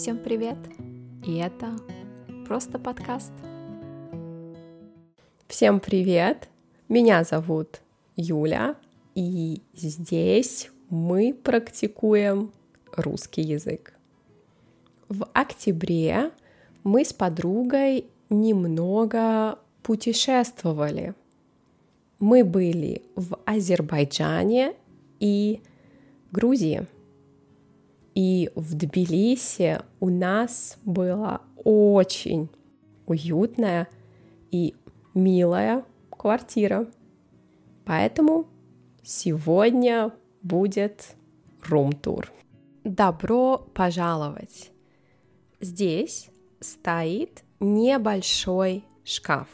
Всем привет! И это просто подкаст. Всем привет! Меня зовут Юля, и здесь мы практикуем русский язык. В октябре мы с подругой немного путешествовали. Мы были в Азербайджане и Грузии. И в Тбилиси у нас была очень уютная и милая квартира. Поэтому сегодня будет рум-тур. Добро пожаловать! Здесь стоит небольшой шкаф.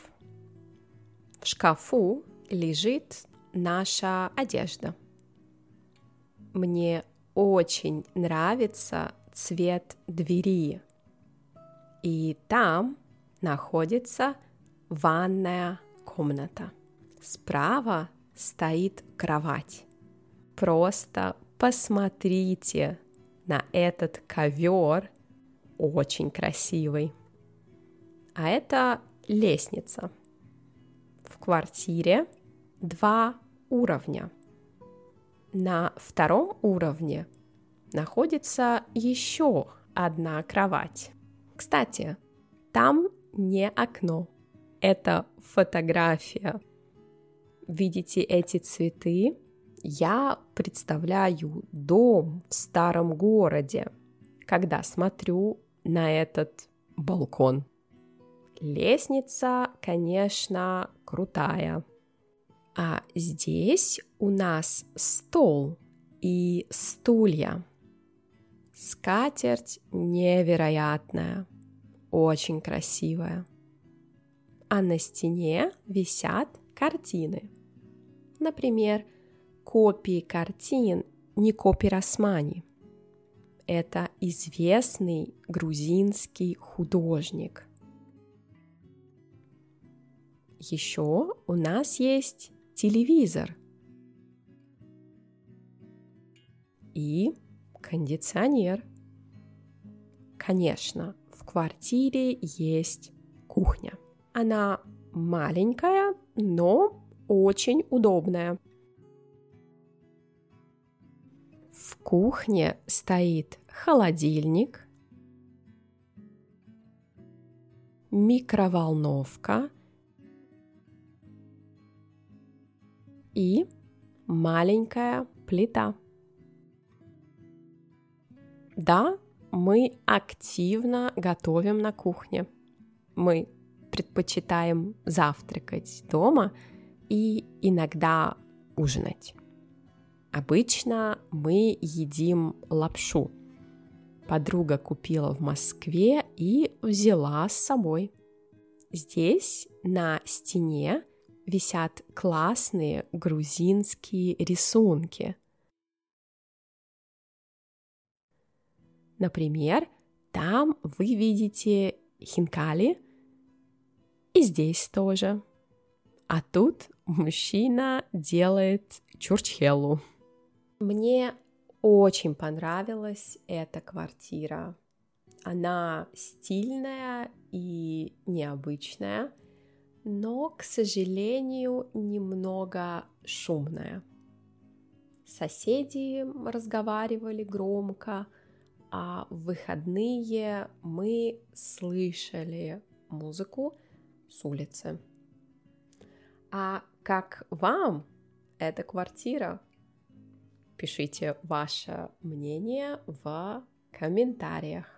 В шкафу лежит наша одежда. Мне очень нравится цвет двери. И там находится ванная комната. Справа стоит кровать. Просто посмотрите на этот ковер, очень красивый. А это лестница. В квартире два уровня. На втором уровне находится еще одна кровать. Кстати, там не окно, это фотография. Видите эти цветы? Я представляю дом в старом городе, когда смотрю на этот балкон. Лестница, конечно, крутая. А здесь у нас стол и стулья. Скатерть невероятная, очень красивая. А на стене висят картины. Например, копии картин Никопи Расмани. Это известный грузинский художник. Еще у нас есть телевизор и кондиционер. Конечно, в квартире есть кухня. Она маленькая, но очень удобная. В кухне стоит холодильник, микроволновка и маленькая плита. Да, мы активно готовим на кухне. Мы предпочитаем завтракать дома и иногда ужинать. Обычно мы едим лапшу. Подруга купила в Москве и взяла с собой. Здесь на стене висят классные грузинские рисунки. Например, там вы видите хинкали, и здесь тоже. А тут мужчина делает чурчхелу. Мне очень понравилась эта квартира. Она стильная и необычная – но, к сожалению, немного шумная. Соседи разговаривали громко, а в выходные мы слышали музыку с улицы. А как вам эта квартира? Пишите ваше мнение в комментариях.